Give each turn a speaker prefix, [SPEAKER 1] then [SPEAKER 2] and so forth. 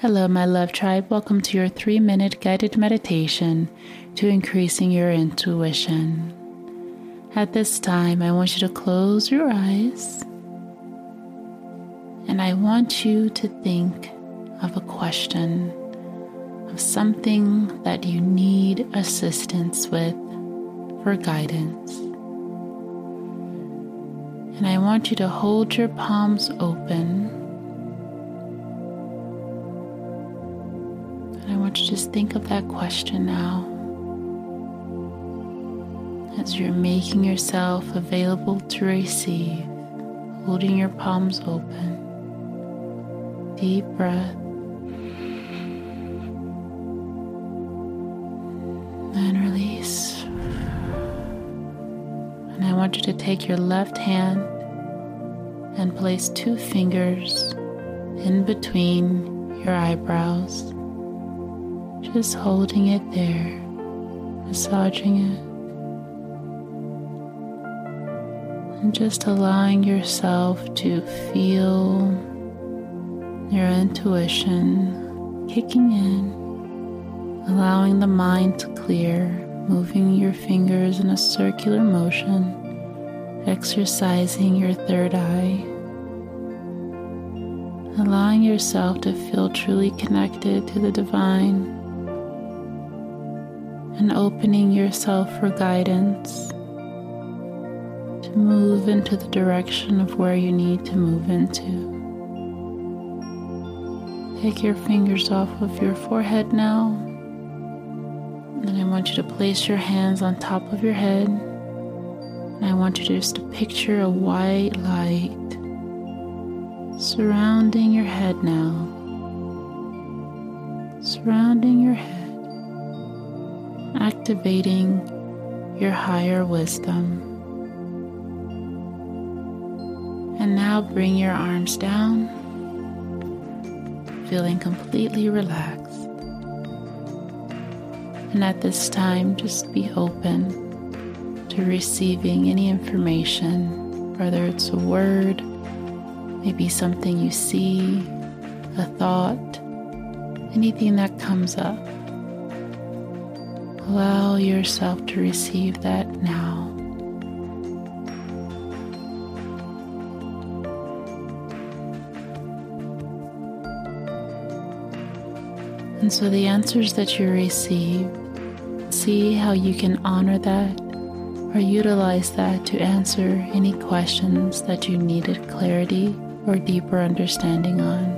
[SPEAKER 1] Hello, my love tribe. Welcome to your three minute guided meditation to increasing your intuition. At this time, I want you to close your eyes and I want you to think of a question, of something that you need assistance with for guidance. And I want you to hold your palms open To just think of that question now as you're making yourself available to receive, holding your palms open. Deep breath. And release. And I want you to take your left hand and place two fingers in between your eyebrows just holding it there, massaging it, and just allowing yourself to feel your intuition kicking in, allowing the mind to clear, moving your fingers in a circular motion, exercising your third eye allowing yourself to feel truly connected to the divine and opening yourself for guidance to move into the direction of where you need to move into. Take your fingers off of your forehead now. And I want you to place your hands on top of your head. And I want you to just to picture a white light surrounding your head now. Surrounding your head activating your higher wisdom. And now bring your arms down, feeling completely relaxed. And at this time, just be open to receiving any information, whether it's a word, maybe something you see, a thought, anything that comes up. Allow yourself to receive that now. And so, the answers that you receive, see how you can honor that or utilize that to answer any questions that you needed clarity or deeper understanding on.